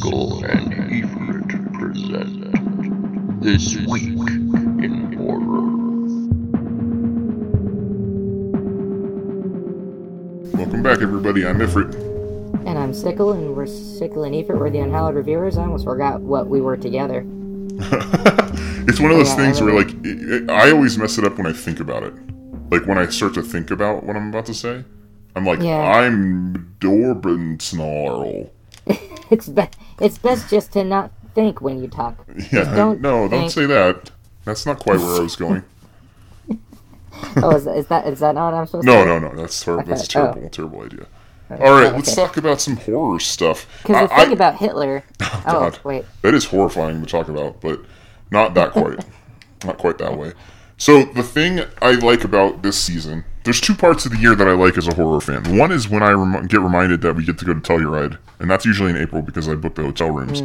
Sickle and Efrit present This Week in Horror. Welcome back, everybody. I'm Efrit. And I'm Sickle, and we're Sickle and Efrit. We're the Unhallowed Reviewers. I almost forgot what we were together. it's one of those Yeah, things where, like, it, it- I always mess it up when I think about it. Like, when I start to think about what I'm about to say, I'm like, Yeah. I'm Dorben Snarl. It's be- it's best just to not think when you talk. Yeah, Just don't no, don't say that. That's not quite where I was going. Oh, is, is that is that not what I'm supposed No, to? no, no. That's terrible. That's a Okay, oh. terrible, terrible idea. All right, oh, let's talk about some horror stuff. Because the I- thing I- about Hitler. Oh, oh, God. wait. That is horrifying to talk about, but not that quite. not quite that way. So the thing I like about this season, there's two parts of the year that I like as a horror fan. One is when I rem- get reminded that we get to go to Telluride, and that's usually in April because I book the hotel rooms.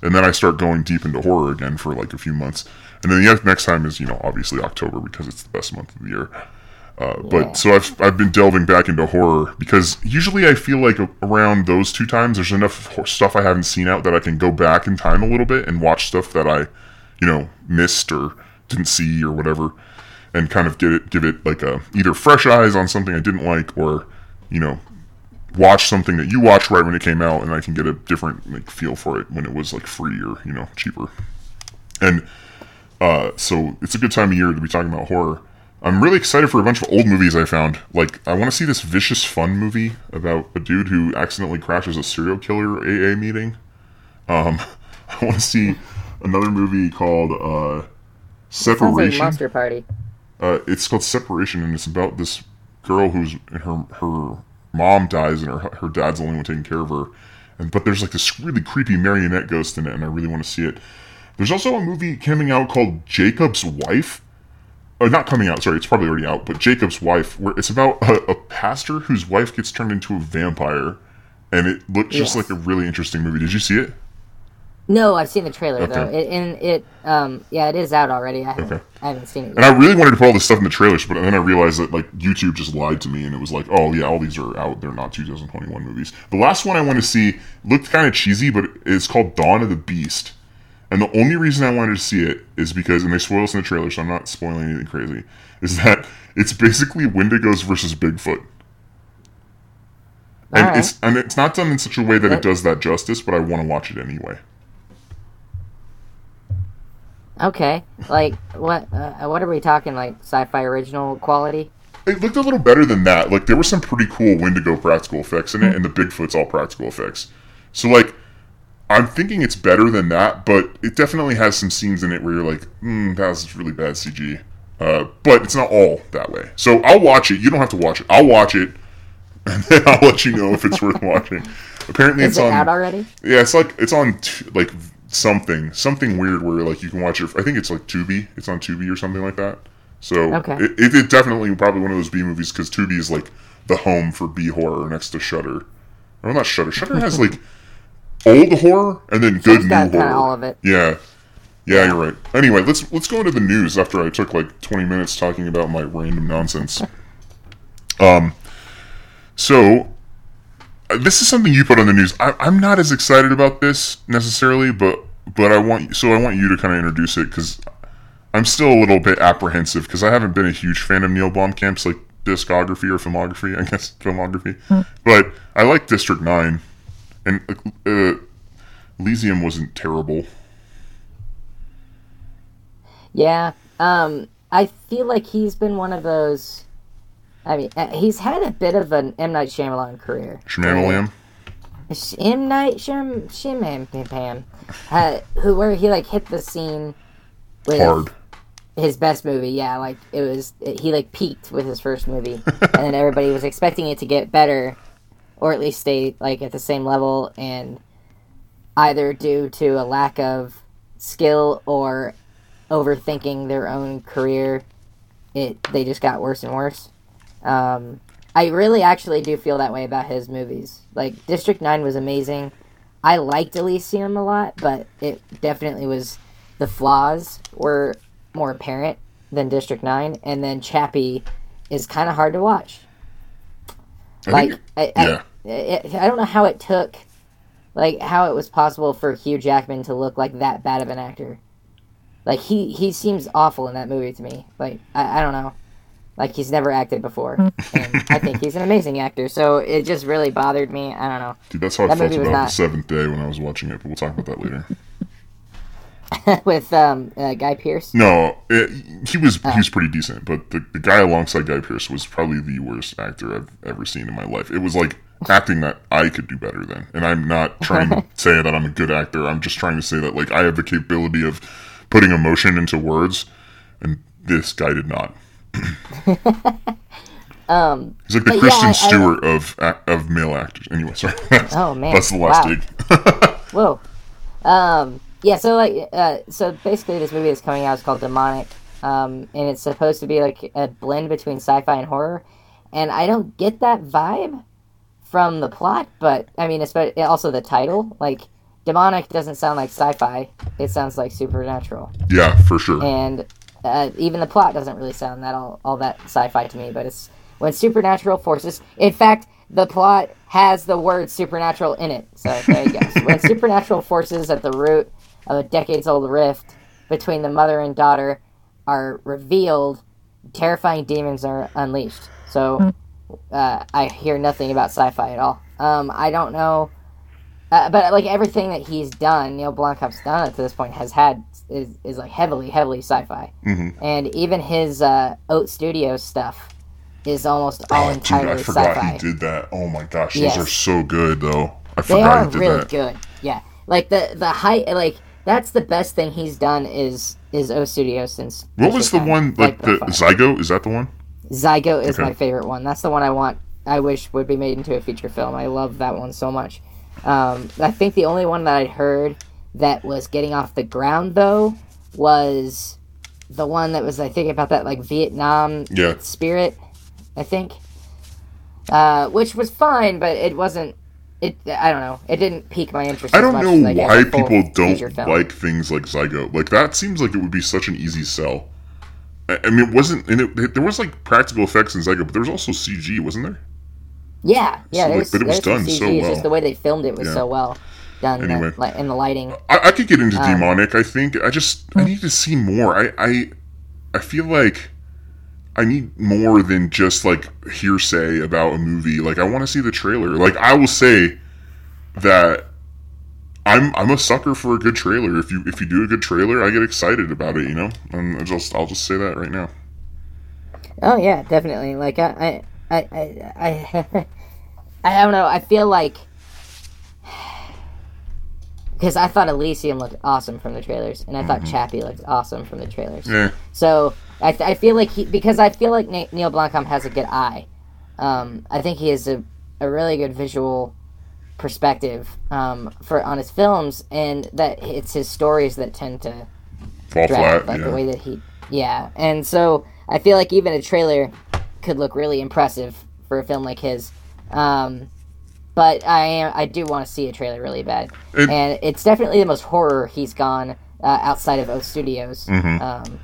And then I start going deep into horror again for like a few months. And then the next time is, you know, obviously October because it's the best month of the year. Uh, But so I've, I've been delving back into horror because usually I feel like around those two times there's enough stuff I haven't seen out that I can go back in time a little bit and watch stuff that I, you know, missed or didn't see or whatever, and kind of get it give it like a either fresh eyes on something I didn't like or, you know, watch something that you watched right when it came out and I can get a different like feel for it when it was like free or you know cheaper, and uh, so it's a good time of year to be talking about horror. I'm really excited for a bunch of old movies I found. Like, I want to see this Vicious Fun movie about a dude who accidentally crashes a serial killer AA meeting. Um, I want to see another movie called uh, Sounds like Separation. Monster Party. uh, it's called Separation, and it's about this girl who's in her her mom dies, and her her dad's the only one taking care of her. And but there's like this really creepy marionette ghost in it, and I really want to see it. There's also a movie coming out called Jacob's Wife. Or not coming out, sorry, it's probably already out, but Jacob's Wife, where it's about a, a pastor whose wife gets turned into a vampire. And it looked just like a really interesting movie. Did you see it? No, I've seen the trailer though. It, and it, um, yeah, it is out already. I haven't, Okay. I haven't seen it. And I really wanted to put all this stuff in the trailers, but then I realized that like YouTube just lied to me, and it was like, oh yeah, all these are out. They're not 2021 movies. The last one I want to see looked kind of cheesy, but it's called Dawn of the Beast. And the only reason I wanted to see it is because, and they spoil us in the trailer, so I'm not spoiling anything crazy. Is that it's basically Wendigos versus Bigfoot, and Alright. it's and it's not done in such a way that it does that justice, but I want to watch it anyway. Okay, like what? Uh, what are we talking? Like sci-fi original quality? It looked a little better than that. Like there were some pretty cool Wendigo practical effects in it, and the Bigfoot's all practical effects. So like, I'm thinking it's better than that, but it definitely has some scenes in it where you're like, hmm, that was really bad CG. Uh, but it's not all that way. So I'll watch it. You don't have to watch it. I'll watch it, and then I'll let you know if it's worth watching. Apparently, Is it's it on. out already? Yeah, it's like it's on t- like something something weird where like you can watch it. I think it's like Tubi. It's on Tubi or something like that. So Okay. it, it, it definitely probably one of those B movies because Tubi is like the home for B horror next to Shudder. Well, not Shudder. Shudder has like old horror and then good new horror. all of it. Yeah. Yeah, you're right. Anyway, let's let's go into the news after I took like 20 minutes talking about my random nonsense. Um, so this is something you put on the news. I, I'm not as excited about this necessarily, but but I want so I want you to kind of introduce it because I'm still a little bit apprehensive because I haven't been a huge fan of Neil Blomkamp's like discography or filmography, I guess filmography. But I like District Nine, and uh, Elysium wasn't terrible. Yeah. Um, I feel like he's been one of those. I mean, uh, he's had a bit of an M Night Shyamalan career. Shmamalam. Sh- M Night Shyam Shyam Pam Pam, uh, who where he like hit the scene with Hard. his best movie. Yeah, like it was he like peaked with his first movie, and then everybody was expecting it to get better, or at least stay like at the same level, and either due to a lack of skill or overthinking their own career, it they just got worse and worse. Um, I really actually do feel that way about his movies. Like District Nine was amazing. I liked Elysium a lot, but it definitely was the flaws were more apparent than District Nine, and then Chappie is kind of hard to watch. I Like think- I, yeah. I, I, I don't know how it took like how it was possible for Hugh Jackman to look like that bad of an actor. Like he he seems awful in that movie to me. Like I, I don't know. Like he's never acted before, and I think he's an amazing actor. So it just really bothered me. I don't know. Dude, that's how I felt about not- the seventh day when I was watching it. But we'll talk about that later. With um uh, Guy Pearce. No, it, he was Oh. he was pretty decent, but the, the guy alongside Guy Pearce was probably the worst actor I've ever seen in my life. It was like acting that I could do better than, and I'm not trying to say that I'm a good actor. I'm just trying to say that like I have the capability of putting emotion into words, and this guy did not. Um. He's like the But yeah, Kristen I- I- Stewart of of male actors. Anyway, sorry. Oh, man. that's the last Wow. dig. Whoa. Um. Yeah. So like, uh, so basically, this movie is coming out. It's called Demonic. Um, and it's supposed to be like a blend between sci-fi and horror, and I don't get that vibe from the plot. But I mean, especially also the title. Like, demonic doesn't sound like sci-fi. It sounds like supernatural, yeah, for sure. and uh, even the plot doesn't really sound that all all that sci-fi to me. But it's when supernatural forces. In fact, the plot has the word supernatural in it. So there you go. When supernatural forces at the root of a decades-old rift between the mother and daughter are revealed, terrifying demons are unleashed. So uh, I hear nothing about sci-fi at all. Um, I don't know, uh, but like everything that he's done, Neil Blomkamp's done up to this point has had is, is like heavily, heavily sci-fi, Mm-hmm. and even his uh, Oats Studios stuff is almost all Oh, dude, entirely I forgot sci-fi. he did that. Oh my gosh, those are so good though. I They forgot are he did really that. good. Yeah, like the the height, like that's the best thing he's done is is O Studios since. What was the Fisher one Pen, like the Zygote? Is that the one? Zygote is Okay. my favorite one. That's the one I want. I wish would be made into a feature film. I love that one so much. Um, I think the only one that I'd heard that was getting off the ground though was the one that was I think about that like Vietnam Yeah. spirit. I think, uh, which was fine, but it wasn't. It I don't know. It didn't pique my interest. I don't much know why people don't like things like Zygote. Like that seems like it would be such an easy sell. I, I mean, it wasn't. And it, there was like practical effects in Zygote, but there was also CG, wasn't there? Yeah, yeah. So, like, but it was done so CG, It's well. just the way they filmed it was Yeah. so well done. Anyway. like in the lighting. I, I could get into Um, demonic. I think I just I need to see more. I I I feel like I need more than just like hearsay about a movie. Like I want to see the trailer. Like I will say that I'm I'm a sucker for a good trailer. If you if you do a good trailer, I get excited about it. You know, and I just I'll just say that right now. Oh yeah, definitely. Like I, I, I, I, I, I don't know. I feel like because I thought Elysium looked awesome from the trailers, and I thought Chappie looked awesome from the trailers. Yeah, So I, I feel like he because I feel like Na- Neil Blomkamp has a good eye. Um, I think he has a, a really good visual perspective um, for on his films, and that it's his stories that tend to fall drag, flat. like the way that he, yeah. And so I feel like even a trailer could look really impressive for a film like his. Um, but I am, I do want to see a trailer really bad, It- and it's definitely the most horror he's gone uh, outside of O Studios. Mm-hmm. Um,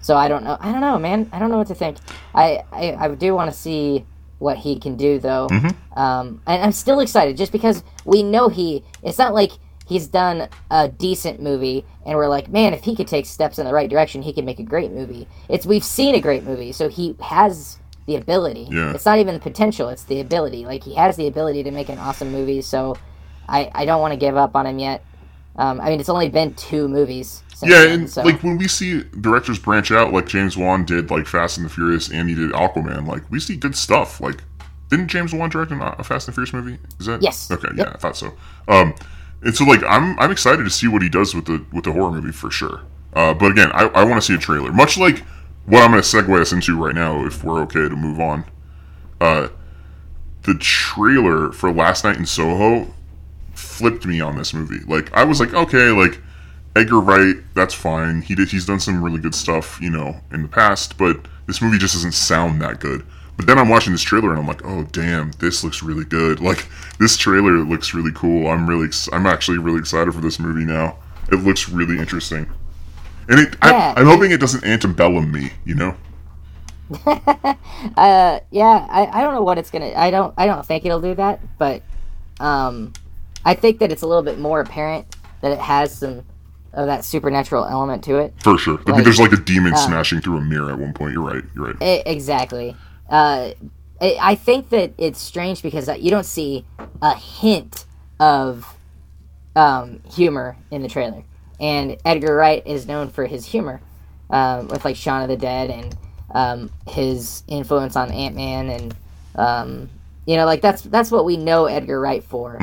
so I don't know. I don't know, man. I don't know what to think. I I, I do want to see what he can do though. Mm-hmm. Um, and I'm still excited just because we know he. It's not like he's done a decent movie and we're like, man, if he could take steps in the right direction, he could make a great movie. It's we've seen a great movie, so he has the ability. Yeah. It's not even the potential; it's the ability. Like he has the ability to make an awesome movie. So I I don't want to give up on him yet. Um, I mean, it's only been two movies. Since Yeah, then, and so. like when we see directors branch out, like James Wan did, like Fast and the Furious, and he did Aquaman. Like we see good stuff. Like, didn't James Wan direct a Fast and the Furious movie? Is that Yes. Okay, Yep. yeah, I thought so. Um, and so like I'm I'm excited to see what he does with the with the horror movie for sure. Uh, but again, I, I want to see a trailer, much like what I'm going to segue us into right now, if we're okay to move on. Uh, the trailer for Last Night in Soho flipped me on this movie. Like I was like, okay, like Edgar Wright, that's fine. He did he's done some really good stuff, you know, in the past, but this movie just doesn't sound that good. But then I'm watching this trailer and I'm like, oh damn, this looks really good. Like this trailer looks really cool. I'm really ex- I'm actually really excited for this movie now. It looks really interesting. And it, Yeah. I, I'm hoping it doesn't antebellum me, you know? uh, yeah, I, I don't know what it's gonna. I don't I don't think it'll do that, but um, I think that it's a little bit more apparent that it has some of that supernatural element to it. For sure. I mean, there's like a demon uh, smashing through a mirror at one point. You're right. You're right. E- exactly. Uh, I I think that it's strange because uh, you don't see a hint of um, humor in the trailer, and Edgar Wright is known for his humor um, with like Shaun of the Dead and um, his influence on Ant Man, and um, you know, like that's that's what we know Edgar Wright for,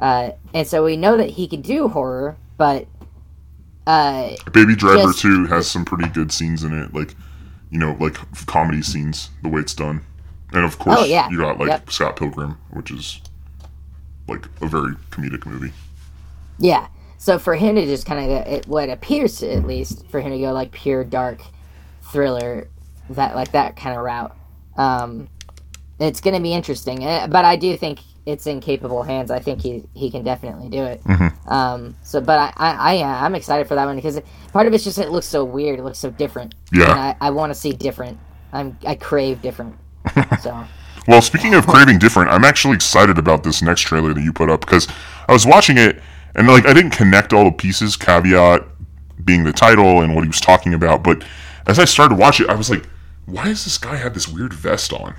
uh, and so we know that he can do horror, but uh, Baby Driver just- 2 has some pretty good scenes in it. Like, you know, like comedy scenes, the way it's done. And of course, Oh, yeah. you got like Yep. Scott Pilgrim, which is like a very comedic movie. Yeah. So for him to just kind of it, what appears to at least for him to go like pure dark thriller, that like that kind of route, um, it's going to be interesting. Uh, But I do think it's in capable hands. I think he he can definitely do it. Um, so, but I I, I I'm excited for that one because part of it's just it looks so weird. It looks so different. Yeah. And I, I want to see different. I'm I crave different. so. Well, speaking of craving different, I'm actually excited about this next trailer that you put up because I was watching it and like I didn't connect all the pieces, caveat being the title and what he was talking about. But as I started to watch it, I was like, why does this guy have this weird vest on?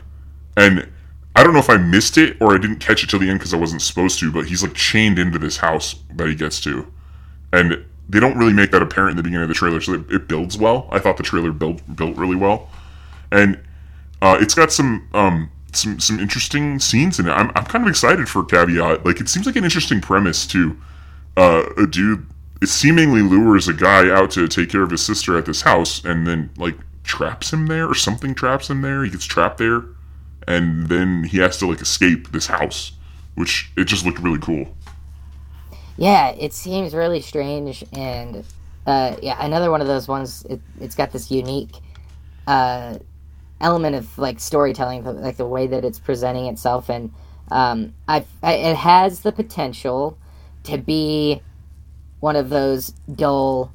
And I don't know if I missed it or I didn't catch it till the end because I wasn't supposed to, but he's like chained into this house that he gets to. And they don't really make that apparent in the beginning of the trailer, so it, builds well. I thought the trailer built built really well. And uh, it's got some um, some some interesting scenes in it. I'm, I'm kind of excited for Caveat. Like it seems like an interesting premise to Uh, a dude It seemingly lures a guy out to take care of his sister at this house, and then like traps him there, or something traps him there. He gets trapped there, and then he has to like escape this house, which it just looked really cool. Yeah, it seems really strange, and uh, yeah, another one of those ones. It, it's got this unique uh, element of like storytelling, like the way that it's presenting itself, and um, I, I it has the potential to be one of those dull,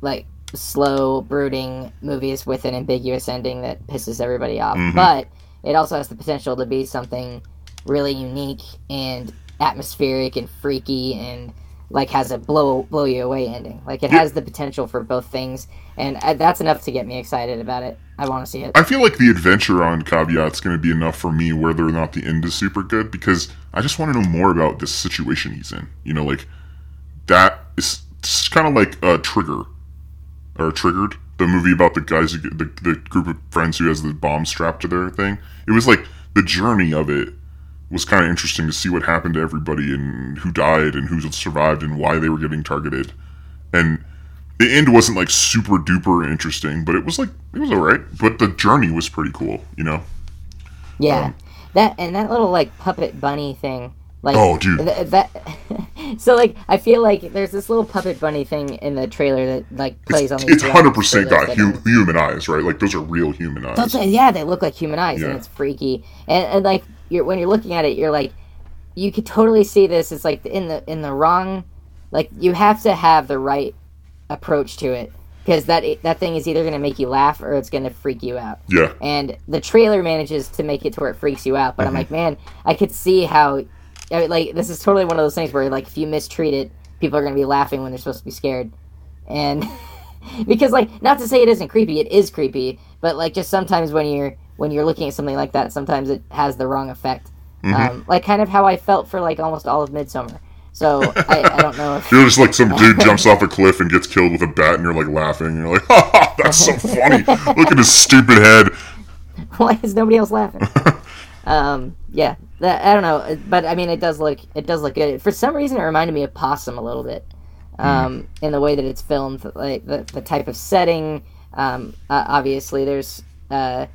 like slow, brooding movies with an ambiguous ending that pisses everybody off. But it also has the potential to be something really unique and atmospheric and freaky and like has a blow blow you away ending. Like it has the potential for both things, and uh, that's enough to get me excited about it. I want to see it. I feel like the adventure on Caveat's going to be enough for me, whether or not the end is super good, because I just want to know more about this situation he's in. You know, like that is kind of like a Trigger or Triggered, the movie about the guys, who the the group of friends who has the bomb strapped to their thing. It was like the journey of it was kind of interesting to see what happened to everybody and who died and who survived and why they were getting targeted. And the end wasn't like super duper interesting, but it was like it was alright. But the journey was pretty cool, you know. Yeah, um, that and that little like puppet bunny thing. Like, Oh, dude. th- that. so like, I feel like there's this little puppet bunny thing in the trailer that like plays on. these It's 100% got that human eyes, right? Like those are real human eyes. Those- yeah, they look like human eyes, Yeah. and it's freaky. And, and like, you're when you're looking at it, you're like, you could totally see this. It's like in the in the wrong, like you have to have the right approach to it because that that thing is either going to make you laugh or it's going to freak you out. yeah, And the trailer manages to make it to where it freaks you out. But Mm-hmm. I'm like, man, I could see how, I mean, like, this is totally one of those things where like if you mistreat it, people are going to be laughing when they're supposed to be scared, and because like not to say it isn't creepy, it is creepy, but like just sometimes when you're when you're looking at something like that, sometimes it has the wrong effect. Mm-hmm. Um, like kind of how I felt for like almost all of Midsommar. So I, I don't know if you're just like some dude jumps off a cliff and gets killed with a bat, and you're like laughing. You're like, ha, ha that's so funny. Look at his stupid head. why is nobody else laughing? um, yeah, that, I don't know, but I mean, it does look it does look good. For some reason, it reminded me of Possum a little bit, um, in the way that it's filmed, like the, the type of setting. Um, uh, obviously, there's uh,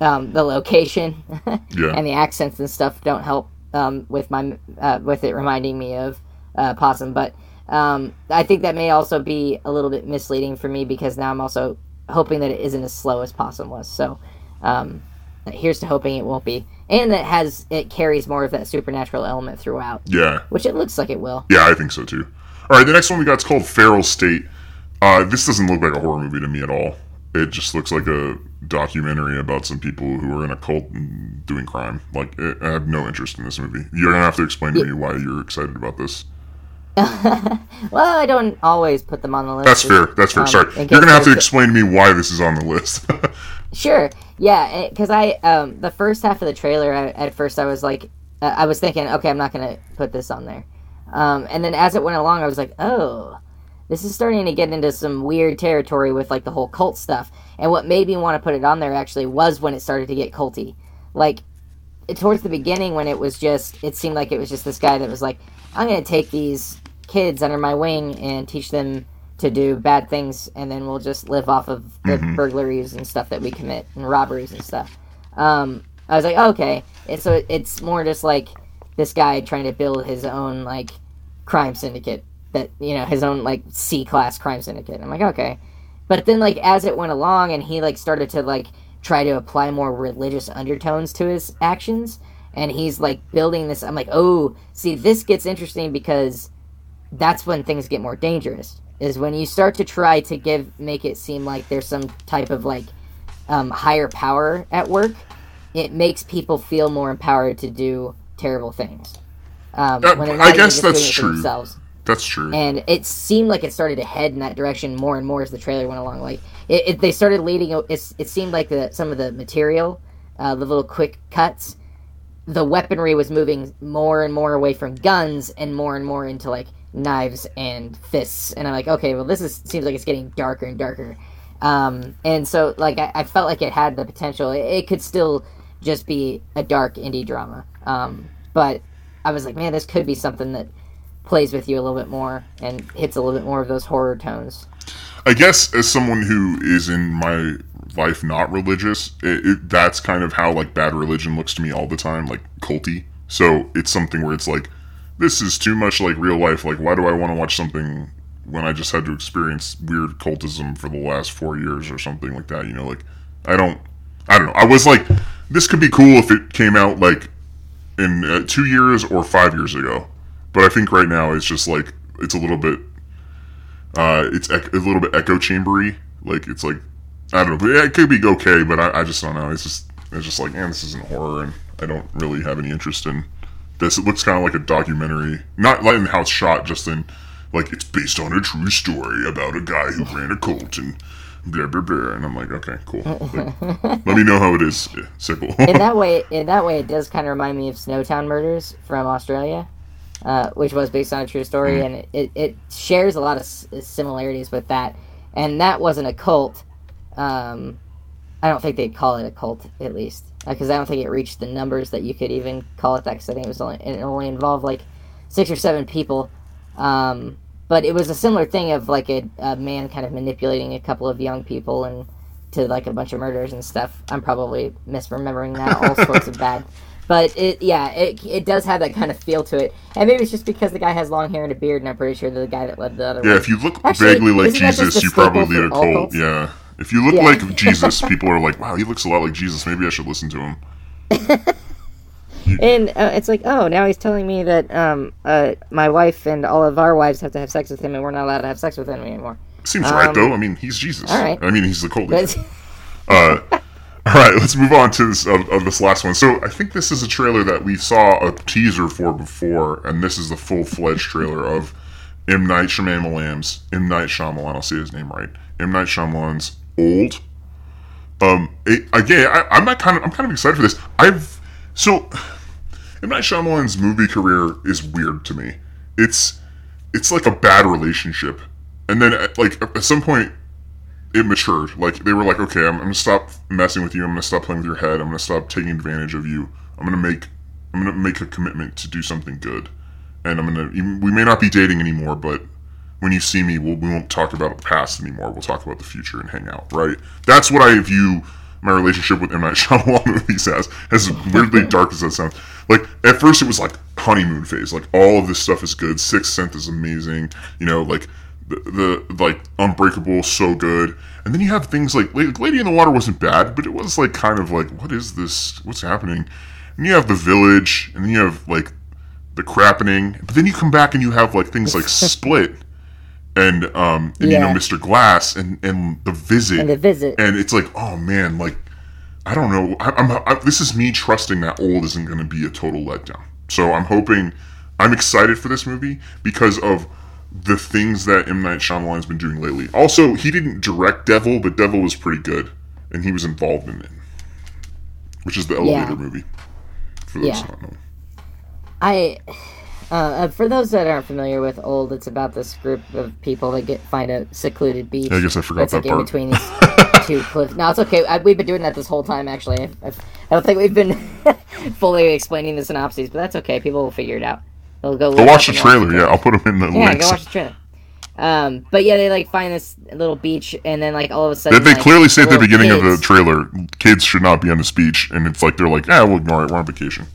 um, the location Yeah. and the accents and stuff don't help um, with my uh, with it reminding me of uh, Possum, but. Um, I think that may also be a little bit misleading for me because now I'm also hoping that it isn't as slow as Possum was. So, um, here's to hoping it won't be, and that has it carries more of that supernatural element throughout, Yeah, which it looks like it will. yeah, I think so too. All right, the next one we got is called Feral State. Uh, this doesn't look like a horror movie to me at all. it just looks like a documentary about some people who are in a cult doing crime. Like, it, I have no interest in this movie. You're gonna have to explain to me why you're excited about this. Well, I don't always put them on the list. That's fair. That's fair. Um, Sorry, you're gonna have to explain to me why this is on the list. Sure. Yeah, because I um the first half of the trailer, I, at first I was like, uh, I was thinking, okay, I'm not gonna put this on there. Um, and then as it went along, I was like, oh, this is starting to get into some weird territory with like the whole cult stuff. And what made me want to put it on there actually was when it started to get culty. Like towards the beginning, when it was just, it seemed like it was just this guy that was like, I'm gonna take these kids under my wing and teach them to do bad things, and then we'll just live off of the burglaries and stuff that we commit and robberies and stuff. Um, I was like, okay, and so it's more just like this guy trying to build his own like crime syndicate that you know his own like C class crime syndicate. I'm like, okay, but then like as it went along and he like started to like try to apply more religious undertones to his actions and he's like building this i'm like oh see this gets interesting because that's when things get more dangerous is when you start to try to give make it seem like there's some type of like um, higher power at work it makes people feel more empowered to do terrible things um, when they're I not guess that's true. themselves That's true. and it seemed like it started to head in that direction more and more as the trailer went along. Like it, it they started leading. It, it seemed like the some of the material, uh, the little quick cuts, the weaponry was moving more and more away from guns and more and more into like knives and fists. And I'm like, okay, well this is seems like it's getting darker and darker. Um, and so like I, I felt like it had the potential. It, it could still just be a dark indie drama. Um, but I was like, man, this could be something that plays with you a little bit more and hits a little bit more of those horror tones. I guess as someone who is in my life not religious, it, it, that's kind of how like bad religion looks to me all the time, like culty. So it's something where it's like, this is too much like real life. Like, why do I want to watch something when I just had to experience weird cultism for the last four years or something like that? You know, like I don't, I don't know. I was like, this could be cool if it came out like in uh, two years or five years ago. But I think right now it's just like it's a little bit uh, it's ec- a little bit echo chambery. Like it's like I don't know, it could be okay. But I, I just don't know. It's just it's just like, man, this isn't horror, and I don't really have any interest in this. It looks kind of like a documentary, not like in how it's shot, just in like it's based on a true story about a guy who ran a cult and blah blah blah. And I'm like, okay, cool. Like, let me know how it is, yeah, Sickle. In that way, in that way, it does kind of remind me of Snowtown Murders from Australia, uh, which was based on a true story, and it, it, it shares a lot of s- similarities with that. And that wasn't a cult. Um, I don't think they'd call it a cult, at least, because I don't think it reached the numbers that you could even call it that. Because I think it was only it only involved like six or seven people. Um, but it was a similar thing of like a, a man kind of manipulating a couple of young people and to like a bunch of murders and stuff. I'm probably misremembering that all sorts of bad. But it, yeah, it, it does have that kind of feel to it, and maybe it's just because the guy has long hair and a beard, and I'm pretty sure the guy that led the other Yeah, one. if you look Actually, vaguely like isn't that just Jesus, you probably lead a cult. Yeah. If you look Yeah. like Jesus, people are like, wow, he looks a lot like Jesus. Maybe I should listen to him. And uh, it's like, oh, now he's telling me that um, uh, my wife and all of our wives have to have sex with him, and we're not allowed to have sex with him anymore. Seems right, Um, though. I mean, he's Jesus. all right. I mean, he's the. But Uh, all right, let's move on to this of, of this last one. So I think this is a trailer that we saw a teaser for before, and this is the full fledged trailer of M Night Shyamalan's M Night Shyamalan. I'll say his name right. M Night Shyamalan's Old. Um, it, again, I, I'm not kind of I'm kind of excited for this. I've so M Night Shyamalan's movie career is weird to me. It's it's like a bad relationship, and then at, like at some point it matured. Like they were like, okay, I'm, I'm gonna stop messing with you. I'm gonna stop playing with your head. I'm gonna stop taking advantage of you. I'm gonna make I'm gonna make a commitment to do something good. And I'm gonna we may not be dating anymore, but when you see me, we'll, we won't talk about the past anymore. We'll talk about the future and hang out. Right? That's what I view my relationship with M Night Shyamalan movies as. As weirdly dark as that sounds. Like at first it was like honeymoon phase. Like all of this stuff is good. Sixth Sense is amazing. You know, like the, the like Unbreakable so good. And then you have things like La- Lady in the Water wasn't bad, but it was like kind of like what is this? What's happening? And you have The Village, and then you have like The Crappening. But then you come back and you have like things like Split, and um, and, you know Mr. Glass and and the visit. And the visit. and it's like oh man like I don't know. I, I'm I, this is me trusting that old isn't going to be a total letdown. So I'm hoping I'm excited for this movie because of the things that M. Night Shyamalan's been doing lately. Also he didn't direct Devil but Devil was pretty good and he was involved in it which is the elevator movie for those Yeah. who don't know. I, uh, uh, for those that aren't familiar with old, it's about this group of people that get find a secluded beach. I guess I forgot like that in part. between these two cliffs. No, it's okay. I, we've been doing that this whole time. Actually, I've, I've, I don't think we've been fully explaining the synopses, but that's okay. People will figure it out. They'll go. go watch the trailer yeah I'll put them in the Yeah, links go watch the trailer. Um, but yeah, they like find this little beach, and then like all of a sudden, they like, clearly say at the beginning of the trailer, kids should not be on this beach, and it's like they're like, "Ah, we'll ignore it. We're on vacation."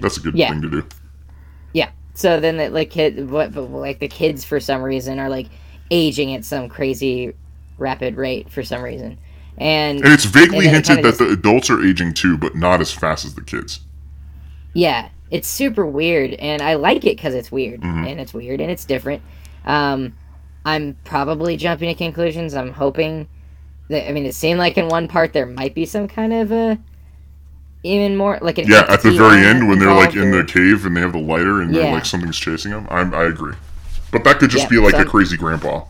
That's a good Yeah. thing to do. So then, the, like, kid, what, but, like the kids for some reason are like aging at some crazy rapid rate for some reason, and And it's vaguely And it hinted that the adults are aging too, but not as fast as the kids. yeah, it's super weird, and I like it because it's weird, Mm-hmm. and it's weird, and it's different. Um, I'm probably jumping to conclusions. I'm hoping that I mean, it seemed like in one part there might be some kind of a even more like an Yeah, at the very end when they're like in or- the cave and they have the lighter and Yeah. like something's chasing them. I'm, I agree, but that could just Yeah, be like so- a crazy grandpa,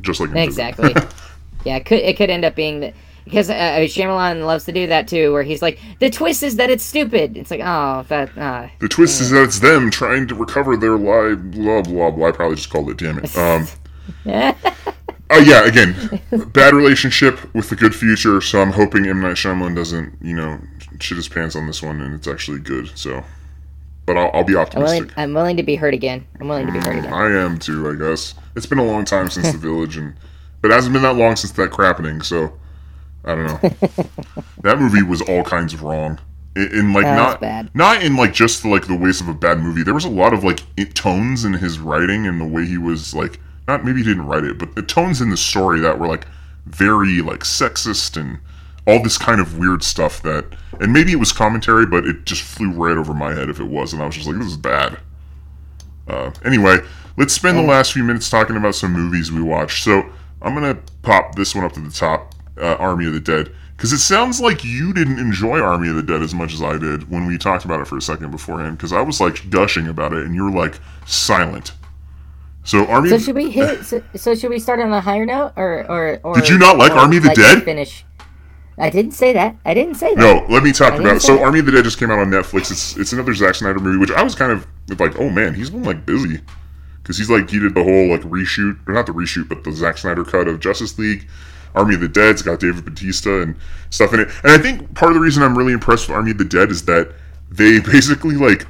just like. Exactly. yeah, it could it could end up being that because uh, Shyamalan loves to do that too, where he's like, the twist is that it's stupid. It's like, oh, that. Uh, The twist is that it's them trying to recover their life. Blah blah blah. I probably just called it. Damn it. Um. Oh yeah, again, bad relationship with a good future. So I'm hoping M Night Shyamalan doesn't, you know, shit his pants on this one, and it's actually good. So, but I'll, I'll be I'm willing. optimistic. I'm willing to be hurt again. I'm willing to be hurt mm, again. I am too, I guess. It's been a long time since the village, and but it hasn't been that long since that crappening. So I don't know. that movie was all kinds of wrong. In, in like not bad. not in like just the, like the waste of a bad movie. There was a lot of like tones in his writing and the way he was like not maybe he didn't write it, but the tones in the story that were like very like sexist and all this kind of weird stuff that and maybe it was commentary, but it just flew right over my head if it was, and I was just like, this is bad. Uh, anyway, let's spend the last few minutes talking about some movies we watched. So I'm gonna pop this one up to the top, uh, Army of the Dead, because it sounds like you didn't enjoy Army of the Dead as much as I did when we talked about it for a second beforehand. Because I was like gushing about it, and you were like silent. So Army. So should we hit? So, so should we start on a higher note, or or or? Did you not like Army of the you Dead? Finish. I didn't say that. I didn't say that. No, let me talk didn't about. So, that. Army of the Dead just came out on Netflix. It's it's another Zack Snyder movie, which I was kind of like, oh man, he's been like busy because he's like he did the whole like reshoot or not the reshoot, but the Zack Snyder cut of Justice League. Army of the Dead's got David Bautista and stuff in it, and I think part of the reason I'm really impressed with Army of the Dead is that they basically like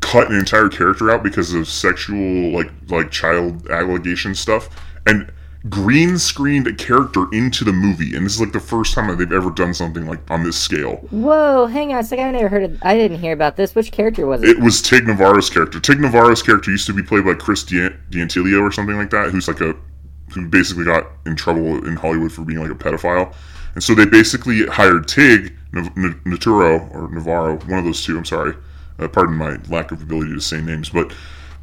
cut an entire character out because of sexual like like child allegation stuff and green screened a character into the movie and this is like the first time that they've ever done something like on this scale Whoa, hang on a second. I never heard of. I didn't hear about this. Which character was it? it was Tig Navarro's character. Tig Navarro's character used to be played by Chris D'An- D'Antilio or something like that, who's like a who basically got in trouble in Hollywood for being like a pedophile. And so they basically hired Tig Naturo or Navarro, one of those two. I'm sorry, uh, pardon my lack of ability to say names, but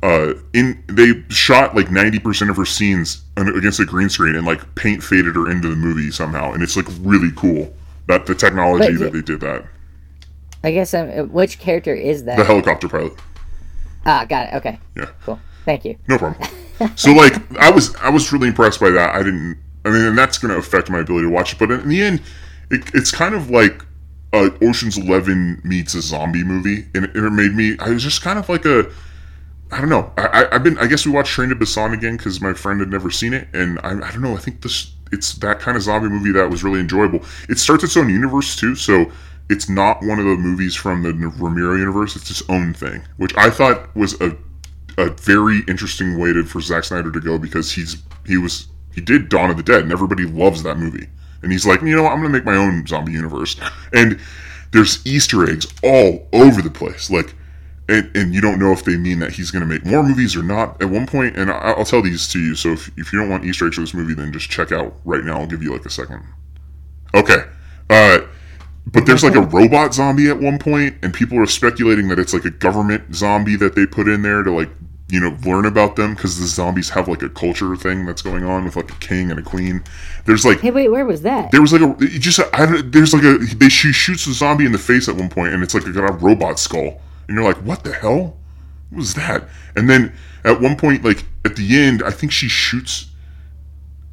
uh, in they shot like 90% of her scenes against a green screen and like paint faded her into the movie somehow, and it's like really cool that the technology that they did that. I guess. Um, uh, which character is that? The helicopter pilot. ah, got it. Okay, Yeah. cool. Thank you. No problem. so like I was I was really impressed by that. I didn't I mean and that's gonna affect my ability to watch it, but in the end it, it's kind of like uh, Ocean's Eleven meets a zombie movie, and it, it made me. I was just kind of like a, I don't know. I, I've been. I guess we watched Train to Busan again because my friend had never seen it, and I, I don't know. I think this it's that kind of zombie movie that was really enjoyable. It starts its own universe too, so it's not one of the movies from the Romero universe. It's its own thing, which I thought was a a very interesting way to for Zack Snyder to go because he's he was he did Dawn of the Dead and everybody loves that movie. And he's like, you know what, I'm gonna make my own zombie universe. And there's Easter eggs all over the place. Like and, and you don't know if they mean that he's going to make more movies or not. At one point, and I'll tell these to you. So if, if you don't want Easter eggs for this movie, then just check out right now. I'll give you like a second. Okay. Uh, but there's like a robot zombie at one point, and people are speculating that it's like a government zombie that they put in there to like you know learn about them because the zombies have like a culture thing that's going on with like a king and a queen. There's like Hey, wait, where was that? there was like a just I don't, there's like a they she shoots the zombie in the face at one point and it's like got a robot skull and you're like what the hell? What was that? And then at one point like at the end I think she shoots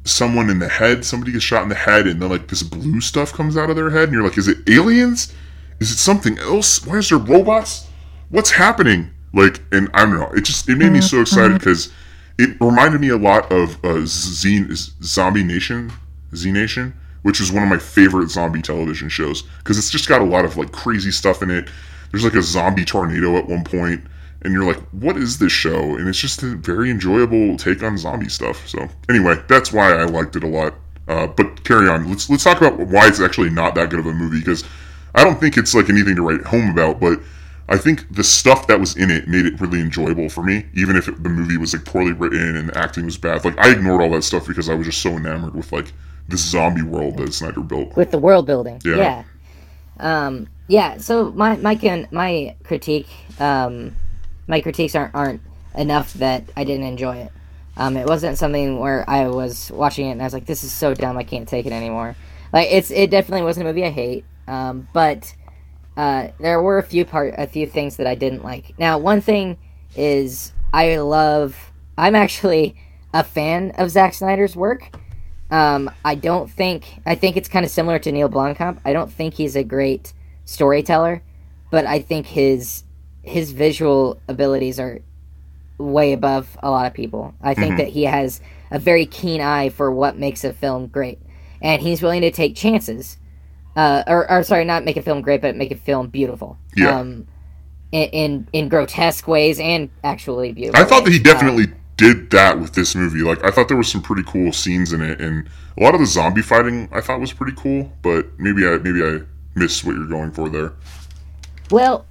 someone in the head. Somebody gets shot in the head and then like this blue stuff comes out of their head and you're like is it aliens? Is it something else? Why is there robots? What's happening? Like and I don't know. It just it made me so excited because it reminded me a lot of uh, Z Zombie Nation Z Nation, which is one of my favorite zombie television shows because it's just got a lot of like crazy stuff in it. There's like a zombie tornado at one point, and you're like, "What is this show?" And it's just a very enjoyable take on zombie stuff. So anyway, that's why I liked it a lot. Uh, but carry on. Let's let's talk about why it's actually not that good of a movie because I don't think it's like anything to write home about, but I think the stuff that was in it made it really enjoyable for me, even if it, the movie was like poorly written and the acting was bad. Like I ignored all that stuff because I was just so enamored with like this zombie world that Snyder built. with the world building. Yeah. Yeah. Um, yeah. So my my can my critique um, my critiques aren't aren't enough that I didn't enjoy it. Um, it wasn't something where I was watching it and I was like, "This is so dumb, I can't take it anymore." Like it's it definitely wasn't a movie I hate, um, but uh, there were a few part a few things that I didn't like. Now, one thing is I love. I'm actually a fan of Zack Snyder's work. Um, I don't think I think it's kind of similar to Neil Blomkamp. I don't think he's a great storyteller, but I think his his visual abilities are way above a lot of people. I think that he has a very keen eye for what makes a film great, and he's willing to take chances. Uh, or, or sorry, not make a film great, but make a film beautiful. Yeah. Um, in, in in grotesque ways and actually beautiful. I thought that he ways. Definitely did that with this movie. Like I thought there was some pretty cool scenes in it, and a lot of the zombie fighting I thought was pretty cool. But maybe I maybe I missed what you're going for there. Well,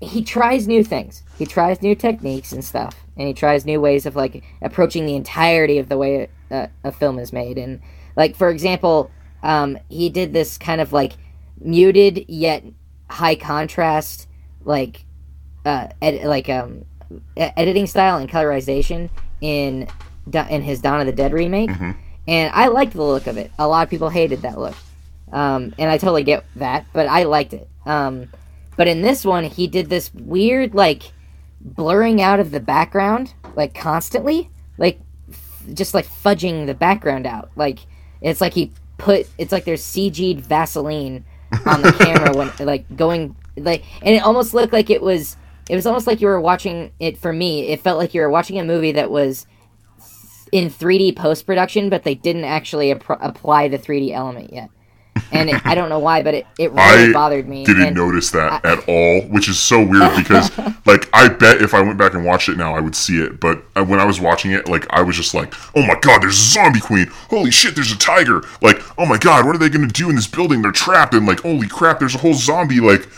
he tries new things. He tries new techniques and stuff, and he tries new ways of like approaching the entirety of the way a, a film is made. And like for example, um, he did this kind of like muted yet high contrast, like uh, ed- like um, editing style and colorization in in his Dawn of the Dead remake. And I liked the look of it. A lot of people hated that look. Um, and I totally get that, but I liked it. Um, but in this one, he did this weird, like, blurring out of the background, like, constantly. Like, f- just, like, fudging the background out. Like, it's like he put, it's like there's CG'd Vaseline on the camera when, like, going, like, and it almost looked like it was, it was almost like you were watching it, for me, it felt like you were watching a movie that was in 3D post production, but they didn't actually appro apply the 3D element yet. And it, I don't know why, but it, it really I bothered me. didn't and notice that at all, which is so weird because, like, I bet if I went back and watched it now, I would see it. But when I was watching it, like, I was just like, "Oh my god, there's a zombie queen! Holy shit, there's a tiger! Like, oh my god, what are they gonna do in this building? They're trapped!" And like, holy crap, there's a whole zombie like.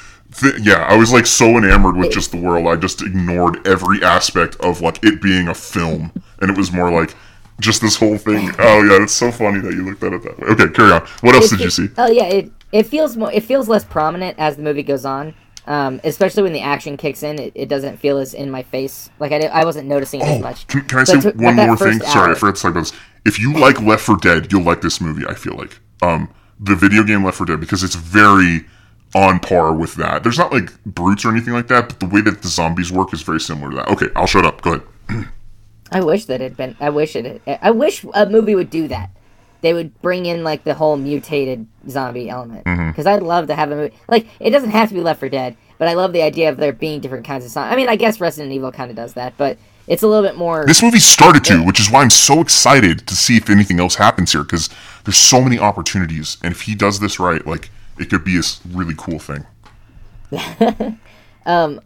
Th- yeah, I was like so enamored with just the world, I just ignored every aspect of like it being a film, and it was more like just this whole thing. Oh yeah, it's so funny that you looked at it that way. Okay, carry on. What else it- did you see? Oh yeah, it it feels more it feels less prominent as the movie goes on. Um, especially when the action kicks in, it, it doesn't feel as in my face. Like I, I wasn't noticing it as much. Can, can I But say to- one more thing? first Sorry, I hour- forgot to talk about this. If you like Left for Dead, you'll like this movie. I feel like um, the video game Left for Dead because it's very on par with that. There's not like brutes or anything like that, but the way that the zombies work is very similar to that. Okay, I'll shut up. Go ahead. I wish that it had been. I wish it. I wish a movie would do that. They would bring in like the whole mutated zombie element Mm-hmm. because I'd love to have a movie. Like it doesn't have to be Left for Dead, but I love the idea of there being different kinds of zombies. I mean, I guess Resident Evil kind of does that, but it's a little bit more. This movie started to, which is why I'm so excited to see if anything else happens here because there's so many opportunities, and if he does this right, like it could be a really cool thing. uh,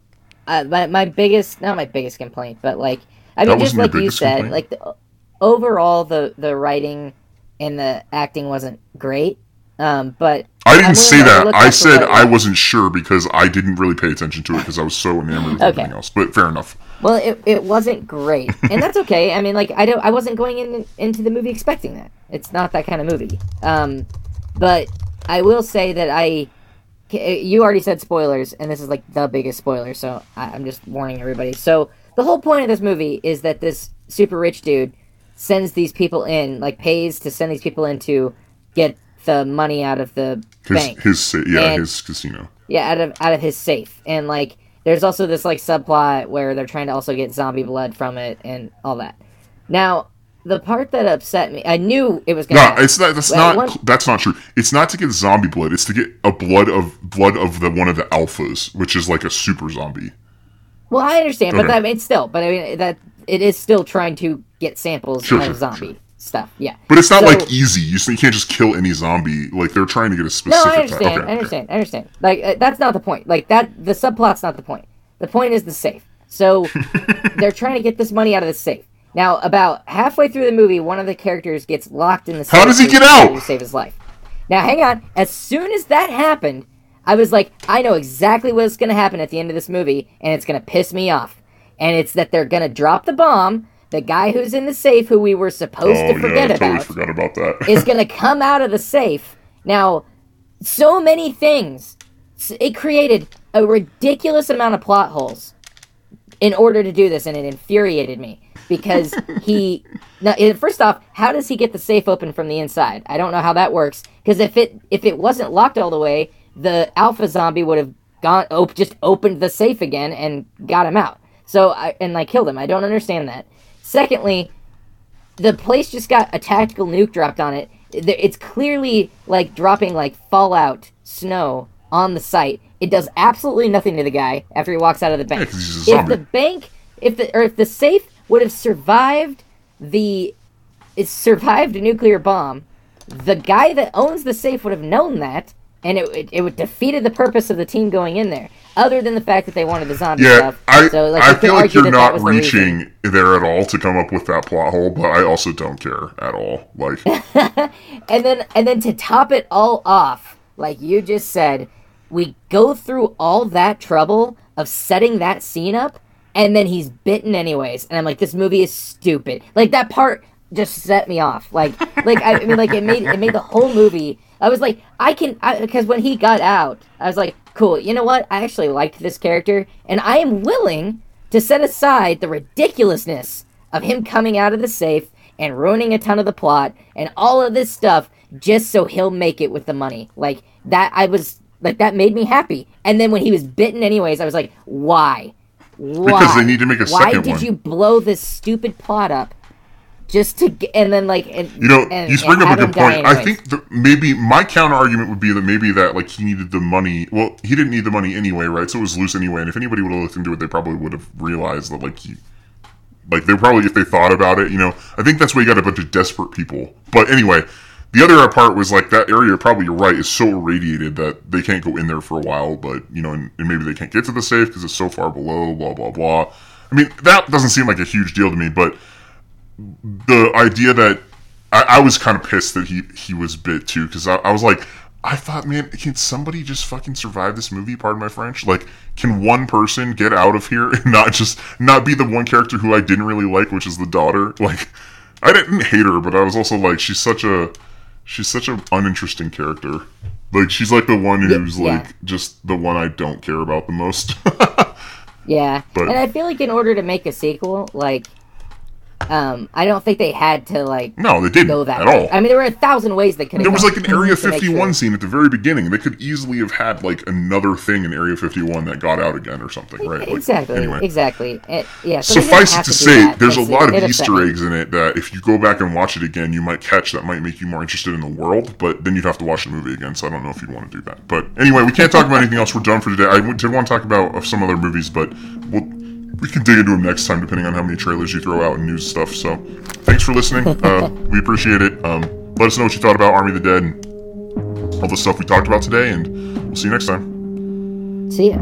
my, my biggest not my biggest complaint but like i mean just like you said complaint? like the, overall the the writing and the acting wasn't great um but I didn't say that. I said I was. wasn't sure because I didn't really pay attention to it because I was so enamored with Okay. everything else. But fair enough. well it, it wasn't great and that's okay i mean like i don't i wasn't going in into the movie expecting that it's not that kind of movie um but i will say that I, You already said spoilers, and this is like the biggest spoiler, so I- I'm just warning everybody. So the whole point of this movie is that this super rich dude sends these people in, like pays to send these people in to get the money out of the His bank. his sa- yeah And- his casino. Yeah, out of out of his safe, and like there's also this like subplot where they're trying to also get zombie blood from it and all that. Now, the part that upset me, I knew it was gonna. No, happen. it's not. That's Well, not. one- That's not true. It's not to get zombie blood. It's to get a blood of blood of the one of the alphas, which is like a super zombie. Well, I understand, but Okay. that it's still, but I mean that it is still trying to get samples Sure, of zombie sure. stuff. Yeah, But it's not So- like easy. You, you can't just kill any zombie. Like they're trying to get a specific. No. I understand. Okay, I understand. I understand. Like uh, that's not the point. Like that, the subplot's not the point. The point is the safe. So they're trying to get this money out of the safe. Now, about halfway through the movie, one of the characters gets locked in the safe. How does he get out? To save his life. Now, hang on. As soon as that happened, I was like, I know exactly what's going to happen at the end of this movie, and it's going to piss me off. And it's that they're going to drop the bomb. The guy who's in the safe, who we were supposed Oh to forget yeah, I totally about, forgot about that. is going to come out of the safe. Now, so many things. It created a ridiculous amount of plot holes in order to do this, and it infuriated me because he. Now, eh, first off, how does he get the safe open from the inside? I don't know how that works because if it if it wasn't locked all the way, the alpha zombie would have gone op- just opened the safe again and got him out. So I, and like killed him. I don't understand that. Secondly, the place just got a tactical nuke dropped on it. It- It's clearly like dropping like fallout snow on the site. It does absolutely nothing to the guy after he walks out of the bank. Yeah, 'cause he's a if the bank, if the or if the safe would have survived the, it survived a nuclear bomb, the guy that owns the safe would have known that, and it it, it would defeated the purpose of the team going in there. Other than the fact that they wanted the zombie Yeah, stuff. I so, like, I feel like you're that that not was the reason. reaching there at all to come up with that plot hole, but I also don't care at all. Like, And then and then to top it all off, like you just said, we go through all that trouble of setting that scene up and then he's bitten anyways. And I'm like this movie is stupid. Like that part just set me off. Like like I, I mean like it made it made the whole movie I was like I can because when he got out, I was like cool. You know what? I actually liked this character and I am willing to set aside the ridiculousness of him coming out of the safe and ruining a ton of the plot and all of this stuff just so he'll make it with the money. Like that I was like that made me happy. And then when he was bitten anyways, I was like, why? Why? Because they need to make a Why second did you blow this stupid plot up just to get and then like and you know, and, you bring up a good point. I think the, maybe my counter argument would be that maybe that like he needed the money. Well, he didn't need the money anyway, right? So it was loose anyway. And if anybody would have looked into it, they probably would have realized that like he. Like they probably, if they thought about it, you know, I think that's why you got a bunch of desperate people. But anyway, the other part was like that area. Probably you're right, is so irradiated that they can't go in there for a while. But you know, and, and maybe they can't get to the safe because it's so far below. Blah blah blah. I mean, that doesn't seem like a huge deal to me, but the idea that I, I was kind of pissed that he he was bit too because I, I was like I thought man can somebody just fucking survive this movie pardon my French? Like can one person get out of here and not just not be the one character who I didn't really like which is the daughter? Like I didn't hate her but I was also like she's such a she's such an uninteresting character. Like she's like the one who's yeah. like just the one I don't care about the most. Yeah, But- and I feel like in order to make a sequel, like, um, I don't think they had to like no they didn't go that at way. all I mean, there were a thousand ways they could. There was like an Area 51 sure. scene at the very beginning. They could easily have had like another thing in Area 51 that got out again or something, right? Like, Exactly. Anyway, Exactly. It- yeah. So suffice it have to say, that. there's a lot of it Easter eggs in it that if you go back and watch it again, you might catch that might make you more interested in the world. But then you'd have to watch the movie again. So I don't know if you'd want to do that. But anyway, we can't talk about anything else. We're done for today. I did want to talk about some other movies, but we'll. We can dig into them next time, depending on how many trailers you throw out and news stuff. So, thanks for listening. Uh, we appreciate it. Um, let us know what you thought about Army of the Dead and all the stuff we talked about today, and we'll see you next time. See ya.